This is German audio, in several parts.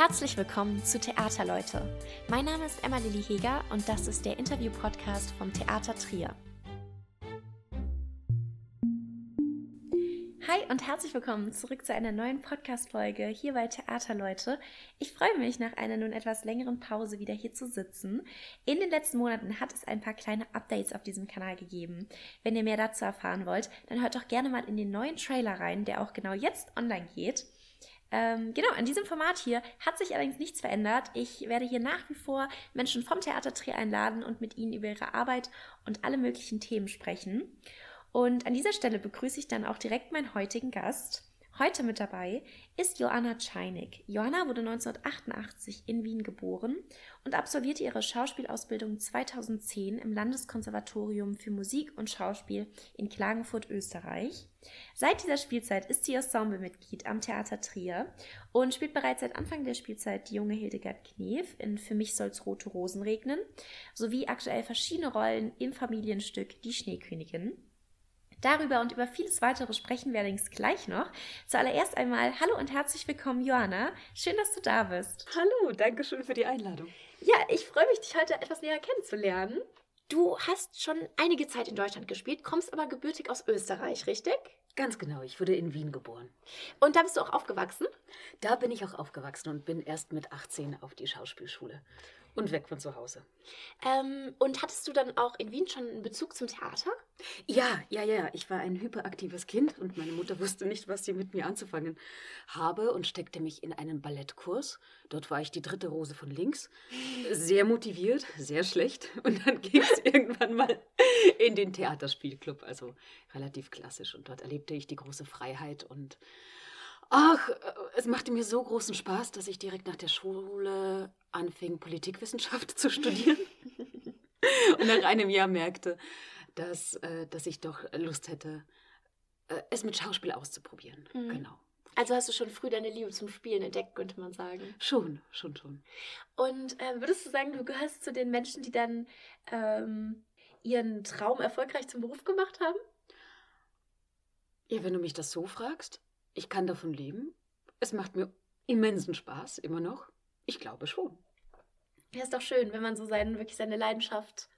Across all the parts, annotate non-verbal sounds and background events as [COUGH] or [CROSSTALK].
Herzlich willkommen zu Theaterleute. Mein Name ist Emma Lilly Heger und das ist der Interview-Podcast vom Theater Trier. Herzlich willkommen zurück zu einer neuen Podcast-Folge hier bei Theaterleute. Ich freue mich, nach einer nun etwas längeren Pause wieder hier zu sitzen. In den letzten Monaten hat es ein paar kleine Updates auf diesem Kanal gegeben. Wenn ihr mehr dazu erfahren wollt, dann hört doch gerne mal in den neuen Trailer rein, der auch genau jetzt online geht. Ähm, genau, in diesem Format hier hat sich allerdings nichts verändert. Ich werde hier nach wie vor Menschen vom Theatertrio einladen und mit ihnen über ihre Arbeit und alle möglichen Themen sprechen. Und an dieser Stelle begrüße ich dann auch direkt meinen heutigen Gast. Heute mit dabei ist Joanna Czajnik. Joanna wurde 1988 in Wien geboren und absolvierte ihre Schauspielausbildung 2010 im Landeskonservatorium für Musik und Schauspiel in Klagenfurt, Österreich. Seit dieser Spielzeit ist sie Ensemblemitglied am Theater Trier und spielt bereits seit Anfang der Spielzeit die junge Hildegard Knef in Für mich soll's rote Rosen regnen sowie aktuell verschiedene Rollen im Familienstück Die Schneekönigin. Darüber und über vieles weitere sprechen wir allerdings gleich noch. Zuallererst einmal hallo und herzlich willkommen, Johanna. Schön, dass du da bist. Hallo, danke schön für die Einladung. Ja, ich freue mich, dich heute etwas näher kennenzulernen. Du hast schon einige Zeit in Deutschland gespielt, kommst aber gebürtig aus Österreich, richtig? Ganz genau, ich wurde in Wien geboren. Und da bist du auch aufgewachsen? Da bin ich auch aufgewachsen und bin erst mit 18 auf die Schauspielschule und weg von zu Hause. Ähm, und hattest du dann auch in Wien schon einen Bezug zum Theater? Ja, ja, ja. Ich war ein hyperaktives Kind und meine Mutter wusste nicht, was sie mit mir anzufangen habe und steckte mich in einen Ballettkurs. Dort war ich die dritte Rose von links. Sehr motiviert, sehr schlecht. Und dann [LAUGHS] ging es irgendwann mal in den Theaterspielclub, also relativ klassisch. Und dort erlebte ich die große Freiheit und Ach, äh, es machte mir so großen Spaß, dass ich direkt nach der Schule anfing, Politikwissenschaft [LAUGHS] zu studieren. und nach einem Jahr merkte, dass, äh, dass ich doch Lust hätte, äh, es mit Schauspiel auszuprobieren. Mhm. Genau. Also hast du schon früh deine Liebe zum Spielen entdeckt, könnte man sagen. Schon, schon, schon. Und äh, würdest du sagen, du gehörst zu den Menschen, die dann ähm, ihren Traum erfolgreich zum Beruf gemacht haben? Ja, wenn du mich das so fragst, ich kann davon leben. Es macht mir immensen Spaß, immer noch. Ich glaube schon. Ja, ist doch schön, wenn man so seinen, wirklich seine Leidenschaft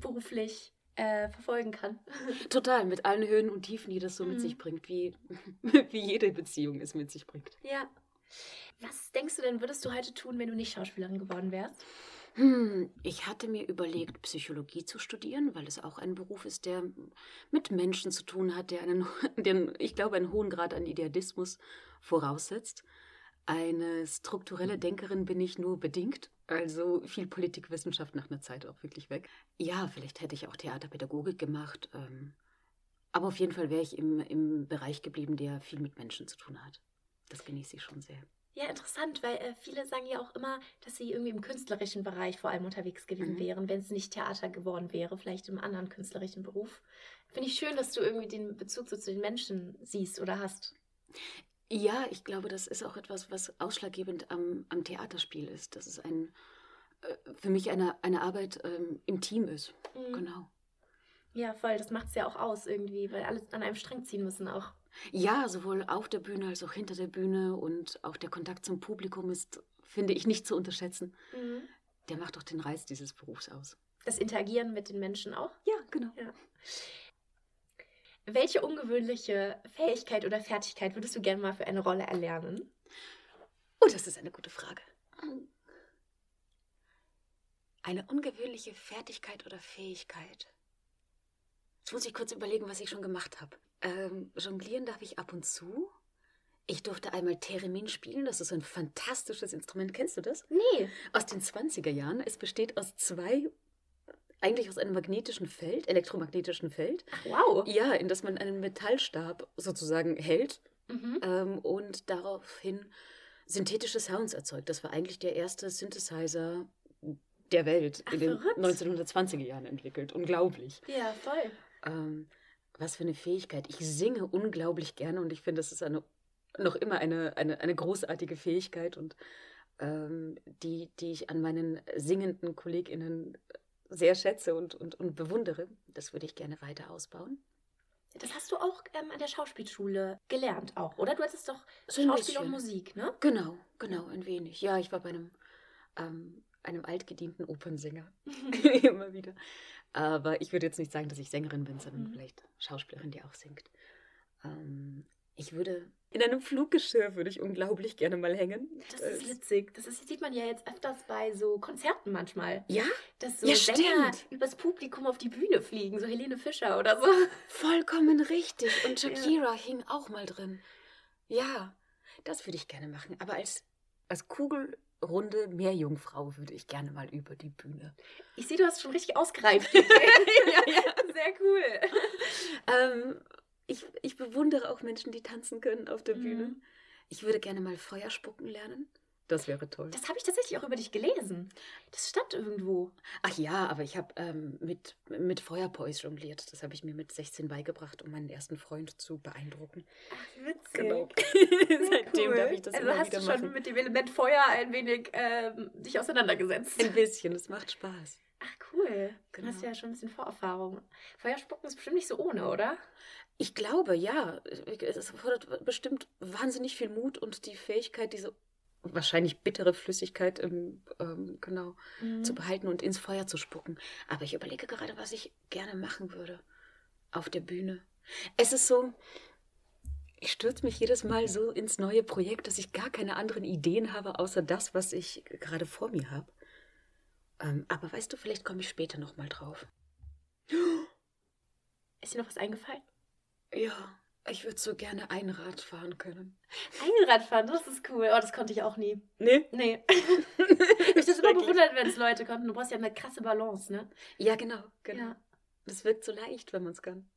beruflich äh, verfolgen kann. [LAUGHS] Total, mit allen Höhen und Tiefen, die das so mhm. mit sich bringt, wie, [LAUGHS] wie jede Beziehung es mit sich bringt. Ja. Was denkst du denn, würdest du heute tun, wenn du nicht Schauspielerin geworden wärst? Hm, ich hatte mir überlegt, Psychologie zu studieren, weil es auch ein Beruf ist, der mit Menschen zu tun hat, der einen, [LAUGHS] den, ich glaube, einen hohen Grad an Idealismus voraussetzt. Eine strukturelle Denkerin bin ich nur bedingt, also viel Politikwissenschaft nach einer Zeit auch wirklich weg. Ja, vielleicht hätte ich auch Theaterpädagogik gemacht, ähm, aber auf jeden Fall wäre ich im, im Bereich geblieben, der viel mit Menschen zu tun hat. Das genieße ich schon sehr. Ja, interessant, weil äh, viele sagen ja auch immer, dass sie irgendwie im künstlerischen Bereich vor allem unterwegs gewesen mhm. wären, wenn es nicht Theater geworden wäre, vielleicht im anderen künstlerischen Beruf. Finde ich schön, dass du irgendwie den Bezug so zu den Menschen siehst oder hast. Ja, ich glaube, das ist auch etwas, was ausschlaggebend am, am Theaterspiel ist. Dass es ein, äh, für mich eine, eine Arbeit ähm, im Team ist. Mhm. Genau. Ja, voll. Das macht es ja auch aus irgendwie, weil alle an einem Strang ziehen müssen auch. Ja, sowohl auf der Bühne als auch hinter der Bühne und auch der Kontakt zum Publikum ist, finde ich, nicht zu unterschätzen. Mhm. Der macht doch den Reiz dieses Berufs aus. Das Interagieren mit den Menschen auch? Ja, genau. Ja. Welche ungewöhnliche Fähigkeit oder Fertigkeit würdest du gerne mal für eine Rolle erlernen? Oh, das ist eine gute Frage. Eine ungewöhnliche Fertigkeit oder Fähigkeit. Jetzt muss ich kurz überlegen, was ich schon gemacht habe. Ähm, jonglieren darf ich ab und zu. Ich durfte einmal Theremin spielen. Das ist ein fantastisches Instrument. Kennst du das? Nee. Aus den 20er Jahren. Es besteht aus zwei, eigentlich aus einem magnetischen Feld, elektromagnetischen Feld. Ach, wow. Ja, in das man einen Metallstab sozusagen hält mhm. ähm, und daraufhin synthetische Sounds erzeugt. Das war eigentlich der erste Synthesizer der Welt Ach, in den verrückt. 1920er Jahren entwickelt. Unglaublich. Ja, voll. Ähm, was für eine Fähigkeit. Ich singe unglaublich gerne und ich finde, das ist eine, noch immer eine, eine, eine großartige Fähigkeit und ähm, die, die ich an meinen singenden KollegInnen sehr schätze und, und, und bewundere. Das würde ich gerne weiter ausbauen. Das hast du auch ähm, an der Schauspielschule gelernt auch, oder? Du hattest doch So Schauspiel und. Musik, ne? Genau, genau, ein wenig. Ja, ich war bei einem, ähm, einem altgedienten Opernsänger. [LAUGHS] [LAUGHS] Immer wieder. Aber ich würde jetzt nicht sagen, dass ich Sängerin bin, sondern Mhm. vielleicht Schauspielerin, die auch singt. Ähm, ich würde in einem Fluggeschirr würde ich unglaublich gerne mal hängen. Das ist witzig. Das ist, sieht man ja jetzt öfters bei so Konzerten manchmal. Ja, Dass so Ja, Sänger stimmt. übers Publikum auf die Bühne fliegen, so Helene Fischer oder so. vollkommen richtig. Und [LAUGHS] Ja. Shakira hing auch mal drin. Ja, das würde ich gerne machen. Aber als, als kugelrunde Meerjungfrau würde ich gerne mal über die Bühne. Ich sehe, du hast schon richtig ausgereift. [LAUGHS] ja, ja. Sehr cool. Ähm, ich, ich bewundere auch Menschen, die tanzen können auf der Mhm. Bühne. Ich würde gerne mal Feuer spucken lernen. Das wäre toll. Das habe ich tatsächlich auch über dich gelesen. Das stand irgendwo. Ach ja, aber ich habe ähm, mit, mit Feuerpoise jongliert. Das habe ich mir mit 16 beigebracht, um meinen ersten Freund zu beeindrucken. Ach, witzig. Genau. [LAUGHS] [LAUGHS] Seitdem cool. darf ich das also immer hast wieder du schon machen. mit dem Element Feuer ein wenig ähm, dich auseinandergesetzt. Ein bisschen, es macht Spaß. Ach cool. Du hast Genau. ja schon ein bisschen Vorerfahrung. Feuerspucken ist bestimmt nicht so ohne, oder? Ich glaube, ja. Es erfordert bestimmt wahnsinnig viel Mut und die Fähigkeit, diese wahrscheinlich bittere Flüssigkeit im, ähm, genau, Mhm. zu behalten und ins Feuer zu spucken. Aber ich überlege gerade, was ich gerne machen würde auf der Bühne. Es ist so, ich stürze mich jedes Mal so ins neue Projekt, dass ich gar keine anderen Ideen habe, außer das, was ich gerade vor mir habe. Ähm, aber weißt du, vielleicht komme ich später nochmal drauf. Ist dir noch was eingefallen? Ja, ich würde so gerne Einrad fahren können. Einradfahren, das ist cool. Oh, das konnte ich auch nie. Nee? Nee. [LAUGHS] ich das immer bewundert, wenn es Leute konnten. Du brauchst ja eine krasse Balance, ne? Ja, genau, genau. Ja. Das wirkt so leicht, wenn man es kann.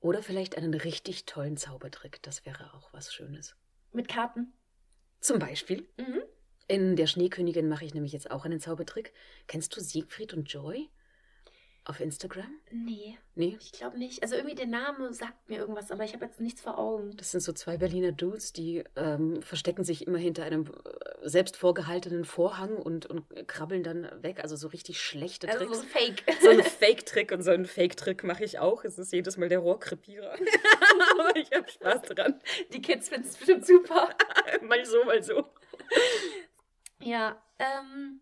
Oder vielleicht einen richtig tollen Zaubertrick. Das wäre auch was Schönes. Mit Karten. Zum Beispiel, Mhm. in Der Schneekönigin mache ich nämlich jetzt auch einen Zaubertrick. Kennst du Siegfried und Joy? Auf Instagram? Nee, Nee? ich glaube nicht. Also irgendwie der Name sagt mir irgendwas, aber ich habe jetzt nichts vor Augen. Das sind so zwei Berliner Dudes, die ähm, verstecken sich immer hinter einem äh, selbst vorgehaltenen Vorhang und, und krabbeln dann weg. Also so richtig schlechte Also Tricks. so Fake. [LAUGHS] So ein Fake-Trick und so einen Fake-Trick mache ich auch. Es ist jedes Mal der Rohrkrepierer. [LAUGHS] Aber ich habe Spaß dran. Die Kids finden es bestimmt super. [LAUGHS] mal so, mal so. Ja, ähm,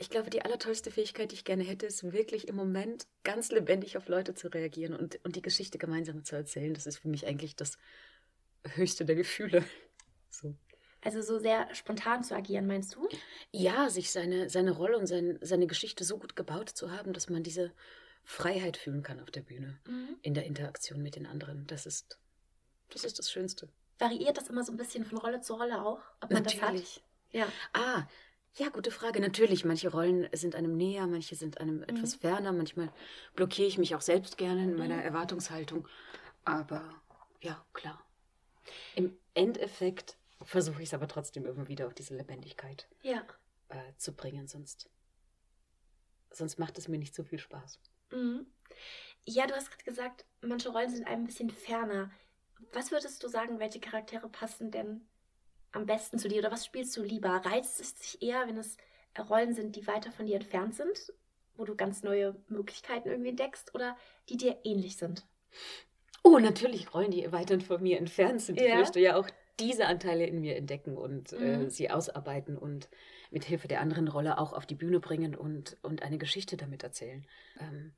Ich glaube, die allertollste Fähigkeit, die ich gerne hätte, ist wirklich im Moment ganz lebendig auf Leute zu reagieren und, und die Geschichte gemeinsam zu erzählen. Das ist für mich eigentlich das höchste der Gefühle. So. also so sehr spontan zu agieren, meinst du? Ja, sich seine, seine Rolle und sein, seine Geschichte so gut gebaut zu haben, dass man diese Freiheit fühlen kann auf der Bühne, Mhm. in der Interaktion mit den anderen. Das ist das, ist das Schönste. Variiert das immer so ein bisschen von Rolle zu Rolle auch, ob man das hat? Ja. Ah, ja, gute Frage. Natürlich, manche Rollen sind einem näher, manche sind einem etwas ferner. Manchmal blockiere ich mich auch selbst gerne in meiner Mhm. Erwartungshaltung. Aber ja, klar. Im Endeffekt versuche ich es aber trotzdem immer wieder auf diese Lebendigkeit Ja. äh, zu bringen, sonst, sonst macht es mir nicht so viel Spaß. Mhm. Ja, du hast gerade gesagt, manche Rollen sind einem ein bisschen ferner. Was würdest du sagen, welche Charaktere passen denn am besten zu dir? Oder was spielst du lieber? Reizt es dich eher, wenn es äh, Rollen sind, die weiter von dir entfernt sind, wo du ganz neue Möglichkeiten irgendwie entdeckst, oder die dir ähnlich sind? Oh, natürlich Rollen, die weiterhin von mir entfernt sind. Ich Ja. möchte ja auch diese Anteile in mir entdecken und äh, Mhm. sie ausarbeiten und mit Hilfe der anderen Rolle auch auf die Bühne bringen und, und eine Geschichte damit erzählen. Ähm,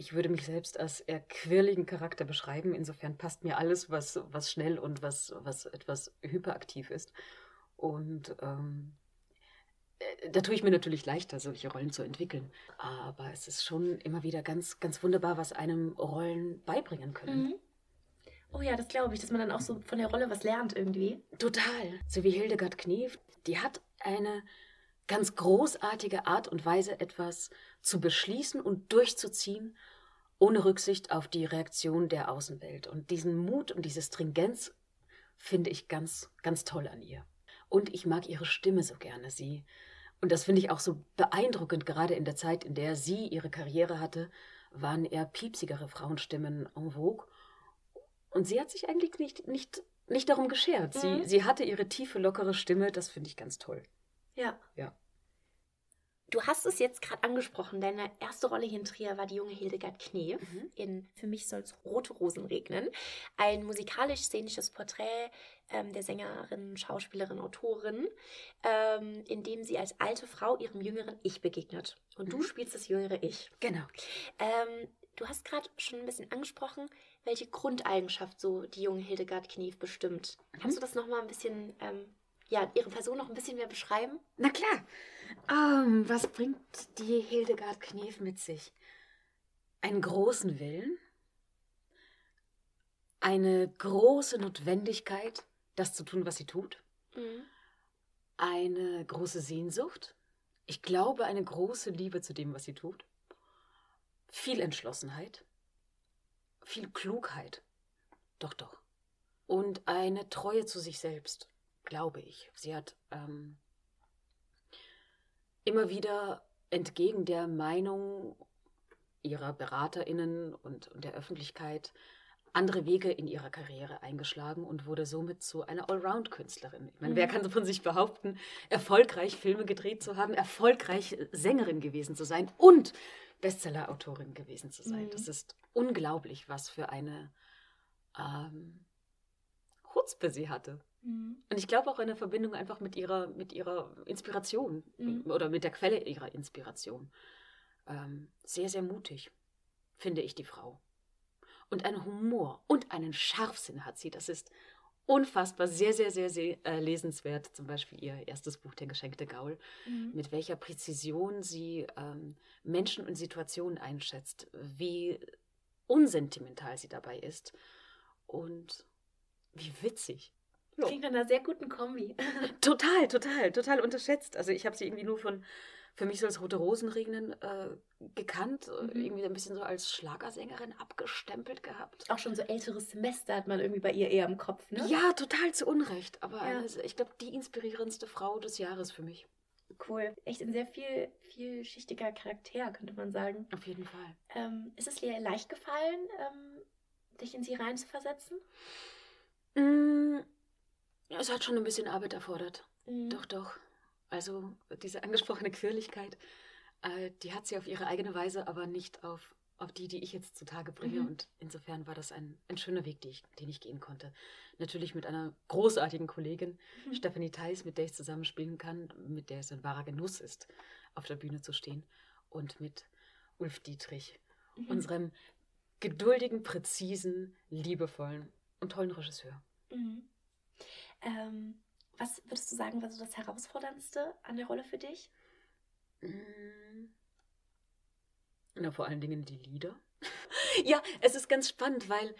ich würde mich selbst als eher quirligen Charakter beschreiben. Insofern passt mir alles, was, was schnell und was, was etwas hyperaktiv ist. Und ähm, äh, da tue ich mir natürlich leichter, solche Rollen zu entwickeln. Aber es ist schon immer wieder ganz, ganz wunderbar, was einem Rollen beibringen können. Mhm. Oh ja, das glaube ich, dass man dann auch so von der Rolle was lernt irgendwie. Total. So wie Hildegard Knef, die hat eine ganz großartige Art und Weise, etwas zu beschließen und durchzuziehen, ohne Rücksicht auf die Reaktion der Außenwelt. Und diesen Mut und diese Stringenz finde ich ganz, ganz toll an ihr. Und ich mag ihre Stimme so gerne. Sie, und das finde ich auch so beeindruckend, gerade in der Zeit, in der sie ihre Karriere hatte, waren eher piepsigere Frauenstimmen en vogue. Und sie hat sich eigentlich nicht, nicht, nicht darum geschert. Sie, Mhm. sie hatte ihre tiefe, lockere Stimme. Das finde ich ganz toll. Ja. Ja. Du hast es jetzt gerade angesprochen. Deine erste Rolle hier in Trier war die junge Hildegard Knef mhm. in Für mich soll es rote Rosen regnen. Ein musikalisch-szenisches Porträt ähm, der Sängerin, Schauspielerin, Autorin, ähm, in dem sie als alte Frau ihrem jüngeren Ich begegnet. Und mhm. du spielst das jüngere Ich. Genau. Ähm, du hast gerade schon ein bisschen angesprochen, welche Grundeigenschaft so die junge Hildegard Knef bestimmt. Mhm. Kannst du das nochmal ein bisschen, ähm, ja, ihre Person noch ein bisschen mehr beschreiben? Na klar. Um, was bringt die Hildegard Knef mit sich? Einen großen Willen, eine große Notwendigkeit, das zu tun, was sie tut, mhm. eine große Sehnsucht, ich glaube, eine große Liebe zu dem, was sie tut, viel Entschlossenheit, viel Klugheit, doch, doch, und eine Treue zu sich selbst, glaube ich. Sie hat ähm, immer wieder entgegen der Meinung ihrer Beraterinnen und, und der Öffentlichkeit andere Wege in ihrer Karriere eingeschlagen und wurde somit zu einer Allround-Künstlerin. Ich meine, mhm. wer kann von sich behaupten, erfolgreich Filme gedreht zu haben, erfolgreich Sängerin gewesen zu sein und Bestseller-Autorin gewesen zu sein? Mhm. Das ist unglaublich, was für eine ähm, Chutzpe sie hatte. Mhm. Und ich glaube auch eine Verbindung einfach mit ihrer, mit ihrer Inspiration mhm. oder mit der Quelle ihrer Inspiration. Ähm, sehr, sehr mutig, finde ich die Frau. Und einen Humor und einen Scharfsinn hat sie. Das ist unfassbar, sehr, sehr, sehr, sehr äh, lesenswert. Zum Beispiel ihr erstes Buch, Der geschenkte Gaul. Mhm. Mit welcher Präzision sie ähm, Menschen und Situationen einschätzt. Wie unsentimental sie dabei ist. Und wie witzig. Ja. Klingt nach einer sehr guten Kombi. [LAUGHS] total, total, total unterschätzt. Also ich habe sie irgendwie nur von, für mich so als Rote Rosen regnen äh, gekannt, äh, mhm. irgendwie ein bisschen so als Schlagersängerin abgestempelt gehabt. Auch schon so älteres Semester hat man irgendwie bei ihr eher im Kopf, ne? Ja, total zu Unrecht. Aber ja. eine, ich glaube, die inspirierendste Frau des Jahres für mich. Cool. Echt ein sehr viel, vielschichtiger Charakter, könnte man sagen. Auf jeden Fall. Ähm, ist es dir leicht gefallen, ähm, dich in sie reinzuversetzen? Mm, es hat schon ein bisschen Arbeit erfordert. Mhm. Doch, doch. Also diese angesprochene Quirligkeit, äh, die hat sie auf ihre eigene Weise, aber nicht auf, auf die, die ich jetzt zutage bringe. Mhm. Und insofern war das ein, ein schöner Weg, ich, den ich gehen konnte. Natürlich mit einer großartigen Kollegin, mhm. Stephanie Theis, mit der ich zusammenspielen kann, mit der es ein wahrer Genuss ist, auf der Bühne zu stehen. Und mit Ulf Dietrich, mhm. unserem geduldigen, präzisen, liebevollen und tollen Regisseur. Mhm. Ähm, was würdest du sagen, war so das Herausforderndste an der Rolle für dich? Mm. Na, vor allen Dingen die Lieder. [LAUGHS] ja, es ist ganz spannend, weil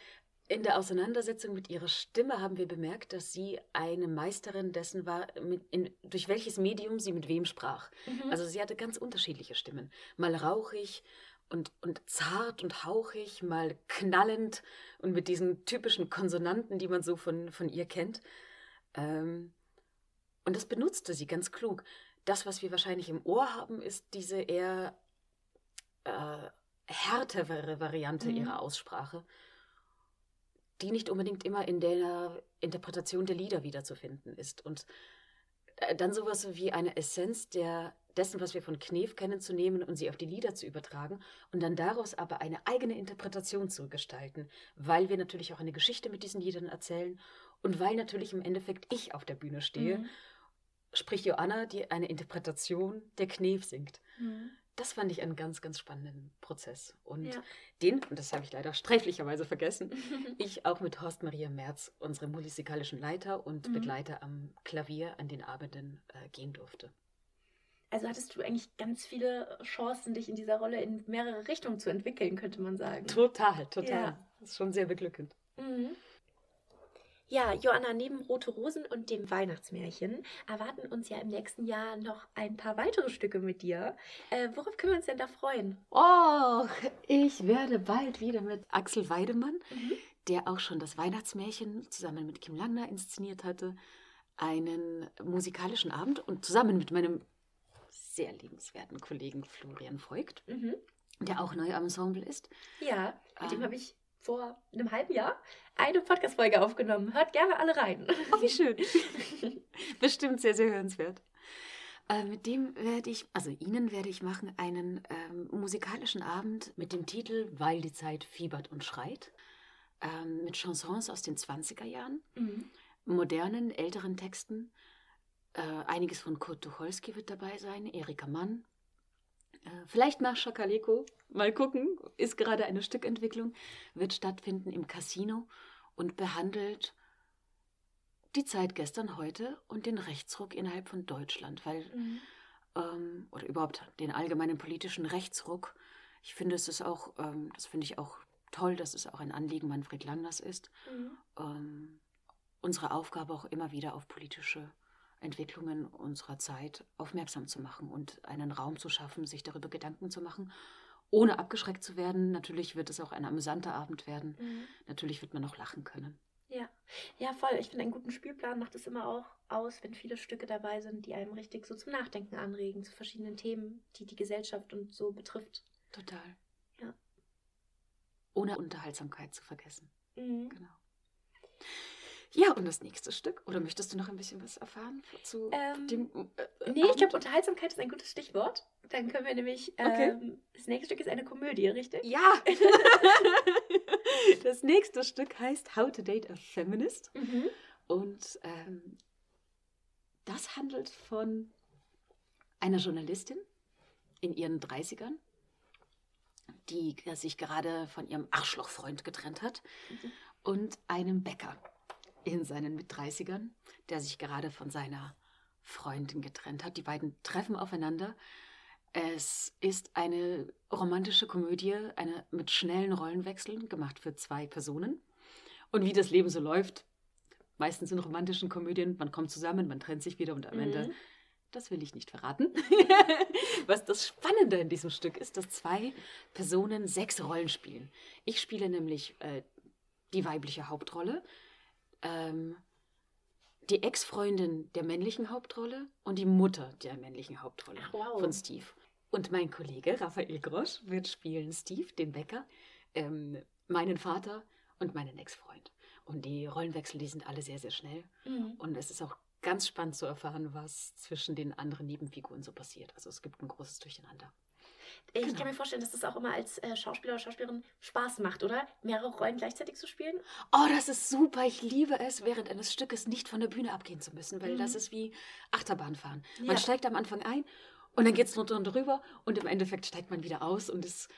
in der Auseinandersetzung mit ihrer Stimme haben wir bemerkt, dass sie eine Meisterin dessen war, in, durch welches Medium sie mit wem sprach. Mhm. Also sie hatte ganz unterschiedliche Stimmen. Mal rauchig, und, und zart und hauchig, mal knallend und mit diesen typischen Konsonanten, die man so von, von ihr kennt. Ähm, und das benutzte sie ganz klug. Das, was wir wahrscheinlich im Ohr haben, ist diese eher äh, härtere Variante mhm. ihrer Aussprache, die nicht unbedingt immer in der Interpretation der Lieder wiederzufinden ist. Und äh, dann sowas wie eine Essenz der dessen, was wir von Knef kennen, zu nehmen und sie auf die Lieder zu übertragen und dann daraus aber eine eigene Interpretation zu gestalten, weil wir natürlich auch eine Geschichte mit diesen Liedern erzählen und weil natürlich im Endeffekt ich auf der Bühne stehe, mhm. sprich Joanna, die eine Interpretation der Knef singt. Mhm. Das fand ich einen ganz, ganz spannenden Prozess. Und ja. den, und das habe ich leider sträflicherweise vergessen, [LAUGHS] ich auch mit Horst Maria Merz, unserem musikalischen Leiter und mhm. Begleiter am Klavier an den Abenden äh, gehen durfte. Also hattest du eigentlich ganz viele Chancen, dich in dieser Rolle in mehrere Richtungen zu entwickeln, könnte man sagen. Total, total. Ja. Das ist schon sehr beglückend. Mhm. Ja, Joanna, neben Rote Rosen und dem Weihnachtsmärchen erwarten uns ja im nächsten Jahr noch ein paar weitere Stücke mit dir. Äh, worauf können wir uns denn da freuen? Oh, ich werde bald wieder mit Axel Weidemann, mhm. der auch schon das Weihnachtsmärchen zusammen mit Kim Langner inszeniert hatte, einen musikalischen Abend und zusammen mit meinem sehr liebenswerten Kollegen Florian Voigt, mhm. der auch neu am Ensemble ist. Ja, mit ähm, dem habe ich vor einem halben Jahr eine Podcast-Folge aufgenommen. Hört gerne alle rein. Oh, wie schön. [LAUGHS] Bestimmt sehr, sehr hörenswert. Äh, mit dem werde ich, also Ihnen werde ich machen, einen ähm, musikalischen Abend mit dem Titel Weil die Zeit fiebert und schreit. Ähm, mit Chansons aus den 20er Jahren, mhm. modernen, älteren Texten. Äh, einiges von Kurt Tucholsky wird dabei sein, Erika Mann. Äh, vielleicht Mascha Kaleko, mal gucken, ist gerade eine Stückentwicklung, wird stattfinden im Casino und behandelt die Zeit gestern, heute und den Rechtsruck innerhalb von Deutschland, weil mhm. ähm, oder überhaupt den allgemeinen politischen Rechtsruck. Ich finde es ist auch, ähm, das finde ich auch toll, dass es auch ein Anliegen Manfred Landers ist, mhm. ähm, unsere Aufgabe auch immer wieder auf politische Entwicklungen unserer Zeit aufmerksam zu machen und einen Raum zu schaffen, sich darüber Gedanken zu machen, ohne abgeschreckt zu werden. Natürlich wird es auch ein amüsanter Abend werden. Mhm. Natürlich wird man auch lachen können. Ja, ja, voll. Ich finde, einen guten Spielplan macht es immer auch aus, wenn viele Stücke dabei sind, die einem richtig so zum Nachdenken anregen, zu verschiedenen Themen, die die Gesellschaft und so betrifft. Total. Ja. Ohne Unterhaltsamkeit zu vergessen. Mhm. Genau. Ja, und das nächste Stück? Oder möchtest du noch ein bisschen was erfahren zu ähm, dem? Äh, nee, ich glaube, Unterhaltsamkeit ist ein gutes Stichwort. Dann können wir nämlich. Okay. Ähm, das nächste Stück ist eine Komödie, richtig? Ja! [LAUGHS] das nächste Stück heißt How to Date a Feminist. Mhm. Und ähm, das handelt von einer Journalistin in ihren 30ern, die sich gerade von ihrem Arschlochfreund getrennt hat, mhm. und einem Bäcker in seinen Mit-30ern, der sich gerade von seiner Freundin getrennt hat. Die beiden treffen aufeinander. Es ist eine romantische Komödie, eine mit schnellen Rollenwechseln, gemacht für zwei Personen. Und wie das Leben so läuft, meistens in romantischen Komödien, man kommt zusammen, man trennt sich wieder und am mhm. Ende, das will ich nicht verraten. [LAUGHS] Was das Spannende in diesem Stück ist, dass zwei Personen sechs Rollen spielen. Ich spiele nämlich äh, die weibliche Hauptrolle, ähm, die Ex-Freundin der männlichen Hauptrolle und die Mutter der männlichen Hauptrolle Ach, wow. von Steve. Und mein Kollege Raphael Grosch wird spielen Steve, den Bäcker, ähm, meinen Vater und meinen Ex-Freund. Und die Rollenwechsel, die sind alle sehr, sehr schnell. Mhm. Und es ist auch ganz spannend zu erfahren, was zwischen den anderen Nebenfiguren so passiert. Also es gibt ein großes Durcheinander. Ich genau. kann mir vorstellen, dass das auch immer als äh, Schauspieler oder Schauspielerin Spaß macht, oder? Mehrere Rollen gleichzeitig zu spielen? Oh, das ist super. Ich liebe es, während eines Stückes nicht von der Bühne abgehen zu müssen, weil mhm. das ist wie Achterbahnfahren. Ja. Man steigt am Anfang ein und dann geht es drunter und drüber und im Endeffekt steigt man wieder aus und es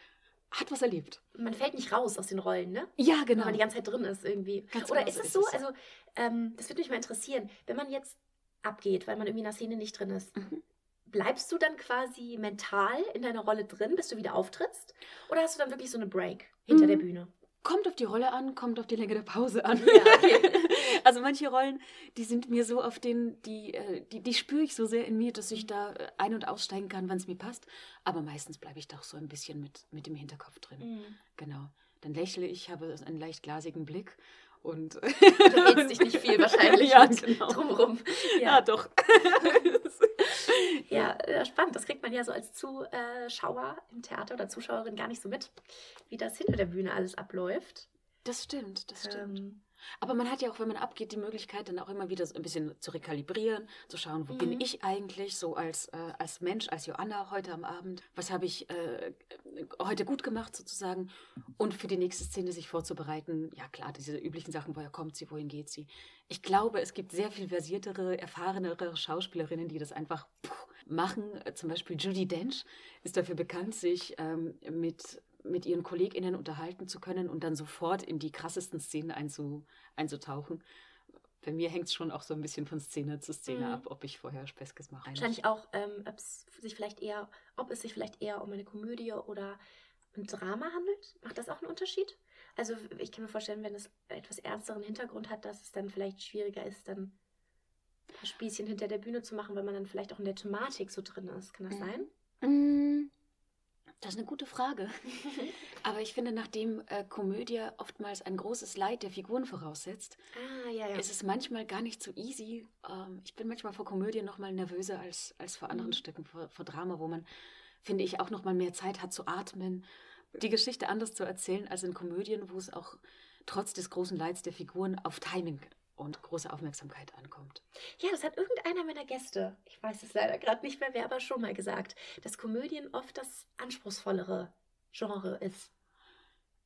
hat was erlebt. Man fällt nicht raus aus den Rollen, ne? Ja, genau. Wenn man die ganze Zeit drin ist irgendwie. Ganz Oder genau ist es so, also ähm, das würde mich mal interessieren, wenn man jetzt abgeht, weil man irgendwie in einer Szene nicht drin ist. Mhm bleibst du dann quasi mental in deiner Rolle drin, bis du wieder auftrittst? Oder hast du dann wirklich so eine Break hinter mhm. der Bühne? Kommt auf die Rolle an, kommt auf die Länge der Pause an. [LAUGHS] Ja, okay. [LAUGHS] also manche Rollen, die sind mir so auf den, die, äh, die, die spüre ich so sehr in mir, dass ich da äh, ein- und aussteigen kann, wann es mir passt. Aber meistens bleibe ich doch so ein bisschen mit, mit dem Hinterkopf drin. Mhm. Genau. Dann lächle ich, habe einen leicht glasigen Blick und du hältst dich nicht viel [LAUGHS] wahrscheinlich ja, genau. drumherum. Ja, ja doch. Ja, äh, spannend. Das kriegt man ja so als Zuschauer im Theater oder Zuschauerin gar nicht so mit, wie das hinter der Bühne alles abläuft. Das stimmt, das stimmt. Ähm, aber man hat ja auch, wenn man abgeht, die Möglichkeit, dann auch immer wieder so ein bisschen zu rekalibrieren, zu schauen, wo mhm. bin ich eigentlich so als, äh, als Mensch, als Joanna heute am Abend? Was habe ich äh, heute gut gemacht sozusagen? Und für die nächste Szene sich vorzubereiten. Ja klar, diese üblichen Sachen, woher kommt sie, wohin geht sie? Ich glaube, es gibt sehr viel versiertere, erfahrenere Schauspielerinnen, die das einfach puh, machen. Zum Beispiel Judy Dench ist dafür bekannt, sich ähm, mit mit ihren KollegInnen unterhalten zu können und dann sofort in die krassesten Szenen einzu, einzutauchen. Bei mir hängt es schon auch so ein bisschen von Szene zu Szene mhm. ab, ob ich vorher Speskes mache. Wahrscheinlich auch, ähm, ob es sich vielleicht eher, ob es sich vielleicht eher um eine Komödie oder ein Drama handelt. Macht das auch einen Unterschied? Also ich kann mir vorstellen, wenn es etwas ernsteren Hintergrund hat, dass es dann vielleicht schwieriger ist, dann Spießchen hinter der Bühne zu machen, weil man dann vielleicht auch in der Thematik so drin ist. Kann das mhm. sein? Mhm. Das ist eine gute Frage. [LAUGHS] Aber ich finde, nachdem äh, Komödie oftmals ein großes Leid der Figuren voraussetzt, ah, ja, ja. ist es manchmal gar nicht so easy. Ähm, ich bin manchmal vor Komödien noch mal nervöser als, als vor anderen mhm. Stücken, vor, vor Drama, wo man, finde ich, auch noch mal mehr Zeit hat zu atmen, die Geschichte anders zu erzählen als in Komödien, wo es auch trotz des großen Leids der Figuren auf Timing und große Aufmerksamkeit ankommt. Ja, das hat irgendeiner meiner Gäste, ich weiß es leider gerade nicht mehr, wer aber schon mal gesagt, dass Komödien oft das anspruchsvollere Genre ist.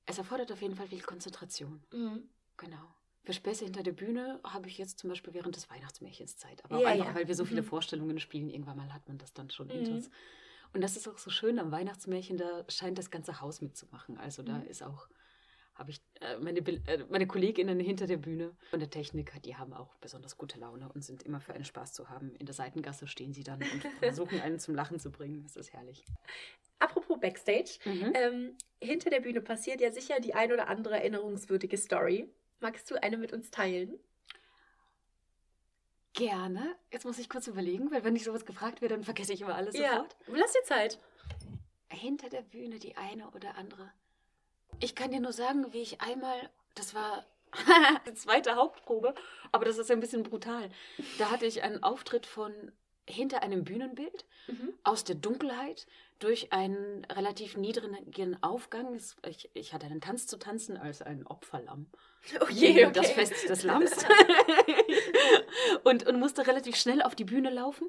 Es erfordert auf jeden Fall viel Konzentration. Mhm. Genau. Für Späße hinter der Bühne habe ich jetzt zum Beispiel während des Weihnachtsmärchens Zeit. Aber auch Ja, einfach, ja. weil wir so viele Mhm. Vorstellungen spielen, irgendwann mal hat man das dann schon Mhm. hinter uns. Und das ist auch so schön am Weihnachtsmärchen, da scheint das ganze Haus mitzumachen. Also da Mhm. ist auch, habe ich äh, meine, äh, meine KollegInnen hinter der Bühne und der Technik, die haben auch besonders gute Laune und sind immer für einen Spaß zu haben. In der Seitengasse stehen sie dann und [LAUGHS] versuchen einen zum Lachen zu bringen. Das ist herrlich. Apropos Backstage, Mhm. ähm, hinter der Bühne passiert ja sicher die ein oder andere erinnerungswürdige Story. Magst du eine mit uns teilen? Gerne. Jetzt muss ich kurz überlegen, weil wenn ich sowas gefragt werde, dann vergesse ich immer alles sofort. lass dir Zeit. hinter der Bühne die eine oder andere. Ich kann dir nur sagen, wie ich einmal, das war [LAUGHS] die zweite Hauptprobe, aber das ist ein bisschen brutal. Da hatte ich einen Auftritt von hinter einem Bühnenbild Mhm. aus der Dunkelheit durch einen relativ niedrigen Aufgang. Ich, ich hatte einen Tanz zu tanzen als ein Opferlamm. Oh je, okay. Das Fest des Lamms. [LAUGHS] und, und musste relativ schnell auf die Bühne laufen.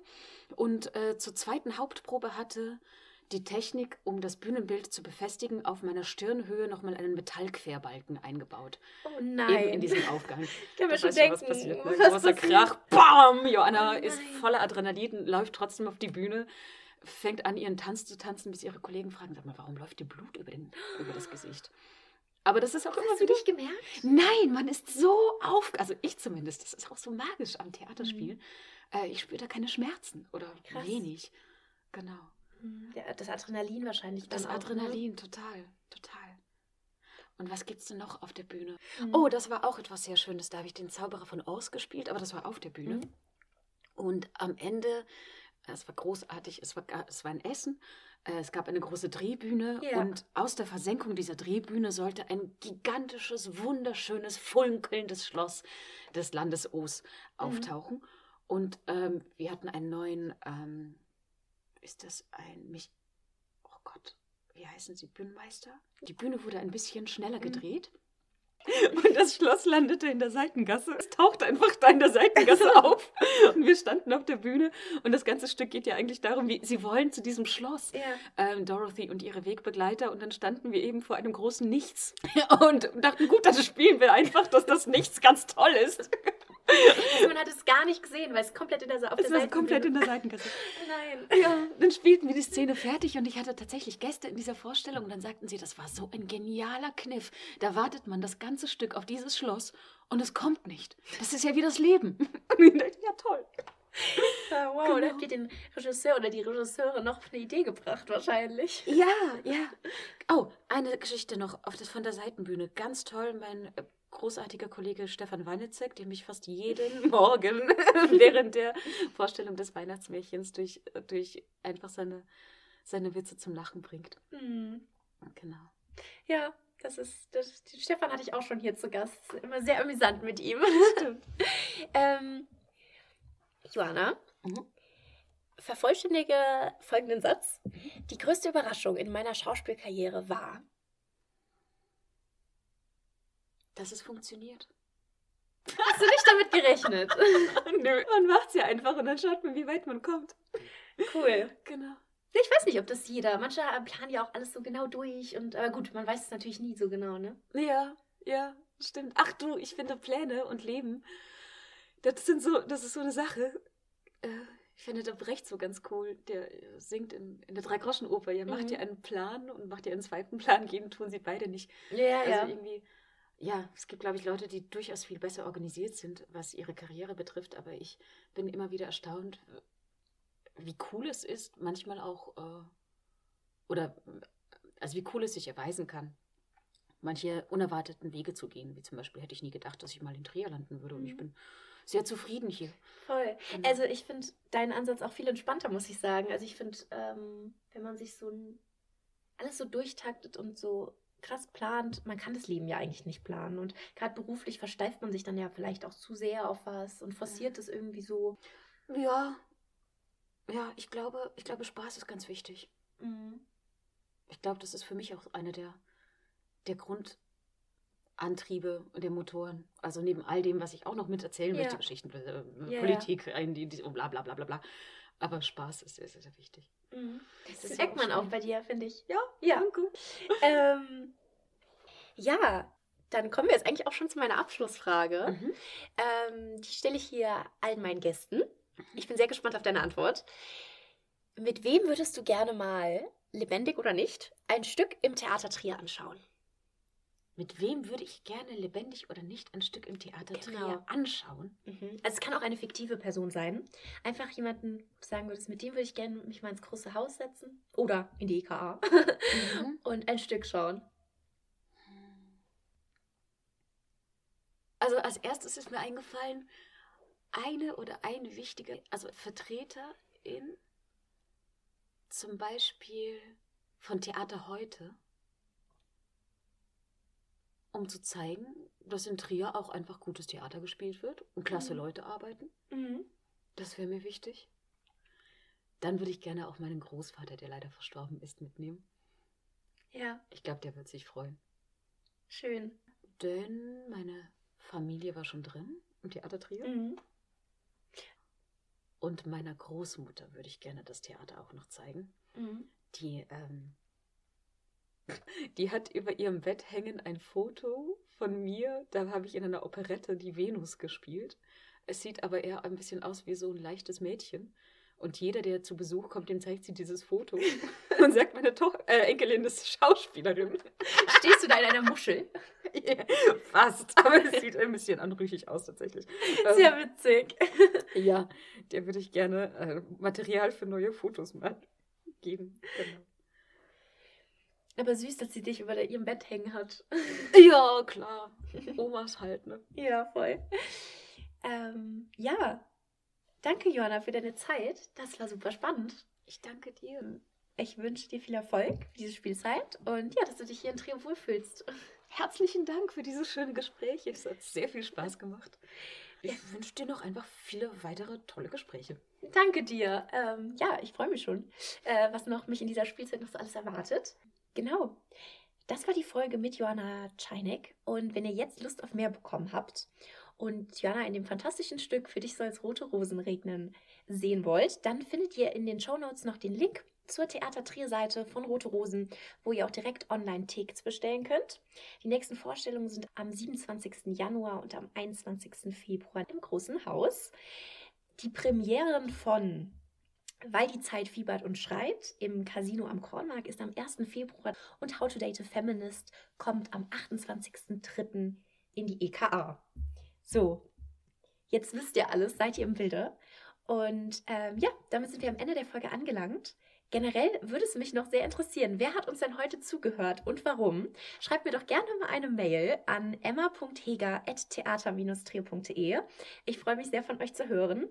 Und äh, zur zweiten Hauptprobe hatte die Technik, um das Bühnenbild zu befestigen, auf meiner Stirnhöhe nochmal einen Metallquerbalken eingebaut. Oh nein. Eben in diesem Aufgang. [LAUGHS] ich kann mir schon denken, was passiert. Ne? was Großer passiert. Krach. Bam! Joanna Oh ist voller Adrenalin, läuft trotzdem auf die Bühne, fängt an, ihren Tanz zu tanzen, bis ihre Kollegen fragen, sag mal, warum läuft dir Blut über, den, über das Gesicht? Aber das ist auch immer Hast du wieder nicht gemerkt? Nein, man ist so auf, also ich zumindest, das ist auch so magisch am Theaterspiel. Äh, ich spüre da keine Schmerzen oder Mhm. Krass. wenig. Genau. Ja, das Adrenalin wahrscheinlich. Das auch, ne? Adrenalin, total, total. Und was gibt's denn noch auf der Bühne? Mhm. Oh, das war auch etwas sehr Schönes. Da habe ich den Zauberer von Oz gespielt, aber das war auf der Bühne. Mhm. Und am Ende, es war großartig, es war, es war ein Essen, äh, es gab eine große Drehbühne Ja. und aus der Versenkung dieser Drehbühne sollte ein gigantisches, wunderschönes, funkelndes Schloss des Landes Oos Mhm. auftauchen. Und ähm, wir hatten einen neuen, ähm, ist das ein, mich, oh Gott, wie heißen sie, Bühnenmeister? Die Bühne wurde ein bisschen schneller Mhm. gedreht. [LAUGHS] Und das Schloss landete in der Seitengasse. Es tauchte einfach da in der Seitengasse [LAUGHS] auf. Und wir standen auf der Bühne. Und das ganze Stück geht ja eigentlich darum, wie sie wollen zu diesem Schloss. Ja. Ähm, Dorothy und ihre Wegbegleiter. Und dann standen wir eben vor einem großen Nichts. [LAUGHS] Und dachten, gut, dann spielen wir einfach, dass das Nichts ganz toll ist. Also man hat es gar nicht gesehen, weil es komplett in der, Sa- auf Es der war Seite komplett in der Seitengasse. [LAUGHS] Nein. Ja, dann spielten wir die Szene fertig und ich hatte tatsächlich Gäste in dieser Vorstellung und dann sagten sie, das war so ein genialer Kniff. Da wartet man das ganze Stück auf dieses Schloss und es kommt nicht. Das ist ja wie das Leben. [LAUGHS] Und ich dachte, ja toll. Ja, [LAUGHS] wow, Genau. da habt ihr den Regisseur oder die Regisseure noch eine Idee gebracht wahrscheinlich. Ja, ja. Oh, eine Geschichte noch auf das, von der Seitenbühne. Ganz toll, mein äh, großartiger Kollege Stefan Weinetzek, der mich fast jeden [LAUGHS] Morgen [LAUGHS] während der Vorstellung des Weihnachtsmärchens durch, durch einfach seine, seine Witze zum Lachen bringt. Hm. Genau. Ja, das ist, das, Stefan hatte ich auch schon hier zu Gast. Immer sehr amüsant mit ihm. Stimmt. ähm, Joanna, Mhm. vervollständige folgenden Satz. Die größte Überraschung in meiner Schauspielkarriere war. Dass es funktioniert. [LAUGHS] Hast du nicht damit gerechnet? [LAUGHS] Nö, man macht's ja einfach und dann schaut man, wie weit man kommt. cool. Genau. Ich weiß nicht, ob das jeder. Manche planen ja auch alles so genau durch und aber gut, man weiß es natürlich nie so genau, ne? Ja, ja, stimmt. Ach du, ich finde Pläne und Leben, das sind so, das ist so eine Sache. Äh, ich finde der Brecht so ganz cool. Der äh, singt in, in der Dreigroschenoper. Ihr macht Mhm. ihr einen Plan und macht ihr einen zweiten Plan. [LAUGHS] Jeden tun sie beide nicht. Ja, Also irgendwie, ja, es gibt, glaube ich, Leute, die durchaus viel besser organisiert sind, was ihre Karriere betrifft. Aber ich bin immer wieder erstaunt, wie cool es ist, manchmal auch, äh, oder also wie cool es sich erweisen kann, manche unerwarteten Wege zu gehen. Wie zum Beispiel hätte ich nie gedacht, dass ich mal in Trier landen würde. Und ich Mhm. bin sehr zufrieden hier. Voll. Genau. Also ich finde deinen Ansatz auch viel entspannter, muss ich sagen. Also ich finde, ähm, wenn man sich so ein, alles so durchtaktet und so krass plant, man kann das Leben ja eigentlich nicht planen. Und gerade beruflich versteift man sich dann ja vielleicht auch zu sehr auf was und forciert es irgendwie so. Ja, ja, ich glaube, ich glaube, Spaß ist ganz wichtig. Mhm. Ich glaube, das ist für mich auch einer der, der Grund, Antriebe der Motoren. Also neben all dem, was ich auch noch mit erzählen Ja. möchte, Geschichten, äh, Ja, Politik, ein, die, die, bla bla bla bla bla. Aber Spaß ist sehr, sehr, sehr wichtig. Mhm. Das, ist merkt man auch bei dir, finde ich. Ja, Ja. danke. ähm, ja, dann kommen wir jetzt eigentlich auch schon zu meiner Abschlussfrage. Mhm. Ähm, die stelle ich hier allen meinen Gästen. Ich bin sehr gespannt auf deine Antwort. Mit wem würdest du gerne mal, lebendig oder nicht, ein Stück im Theater Trier anschauen? Mit wem würde ich gerne lebendig oder nicht ein Stück im Theater Genau. Trier anschauen? Mhm. Also es kann auch eine fiktive Person sein. Einfach jemanden, sagen würdest, mit dem würde ich gerne mich mal ins große Haus setzen oder in die EKA Mhm. [LAUGHS] und ein Stück schauen. Also als erstes ist mir eingefallen, eine oder ein wichtiger, also Vertreterin zum Beispiel von Theater heute, um zu zeigen, dass in Trier auch einfach gutes Theater gespielt wird und klasse Mhm. Leute arbeiten. Mhm. Das wäre mir wichtig. Dann würde ich gerne auch meinen Großvater, der leider verstorben ist, mitnehmen. Ja, Ich glaube, der wird sich freuen. schön. Denn meine Familie war schon drin im Theater Trier. Mhm. Und meiner Großmutter würde ich gerne das Theater auch noch zeigen. Mhm. Die, ähm, die hat über ihrem Bett hängen ein Foto von mir. Da habe ich in einer Operette die Venus gespielt. Es sieht aber eher ein bisschen aus wie so ein leichtes Mädchen. Und jeder, der zu Besuch kommt, dem zeigt sie dieses Foto [LAUGHS] und sagt, meine to äh, Enkelin ist Schauspielerin. Stehst du da in einer Muschel? [LAUGHS] Ja, Fast, aber es sieht ein bisschen anrüchig aus tatsächlich. Sehr witzig. Ja, der würde ich gerne äh, Material für neue Fotos mal geben. Genau. Aber süß, dass sie dich über ihrem Bett hängen hat. [LAUGHS] Ja, klar. [LAUGHS] Omas halt, ne? Ja, voll. Ähm, ja, danke, Johanna, für deine Zeit. Das war super spannend. Ich danke dir. Ich wünsche dir viel Erfolg für diese Spielzeit und ja, dass du dich hier in Trier wohlfühlst. Herzlichen Dank für dieses schöne Gespräch. Es hat sehr viel Spaß gemacht. Ich wünsche dir noch einfach viele weitere tolle Gespräche. Danke dir. Ähm, ja, ich freue mich schon, äh, was noch mich in dieser Spielzeit noch so alles erwartet. Genau. Das war die Folge mit Johanna Czajnek. Und wenn ihr jetzt Lust auf mehr bekommen habt und Johanna in dem fantastischen Stück Für dich soll es rote Rosen regnen sehen wollt, dann findet ihr in den Shownotes noch den Link zur Theater Trier-Seite von Rote Rosen, wo ihr auch direkt online Tickets bestellen könnt. Die nächsten Vorstellungen sind am 27. Januar und am 21. Februar im Großen Haus. Die Premieren von Weil die Zeit fiebert und schreit im Casino am Kornmark ist am 1. Februar und How to Date a Feminist kommt am 28.03. in die EKA. So, jetzt wisst ihr alles, seid ihr im Bilde. Und ähm, ja, damit sind wir am Ende der Folge angelangt. Generell würde es mich noch sehr interessieren, wer hat uns denn heute zugehört und warum? Schreibt mir doch gerne mal eine Mail an emma.heger.theater-trier.de. Ich freue mich sehr von euch zu hören.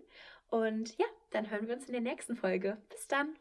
Und ja, dann hören wir uns in der nächsten Folge. Bis dann.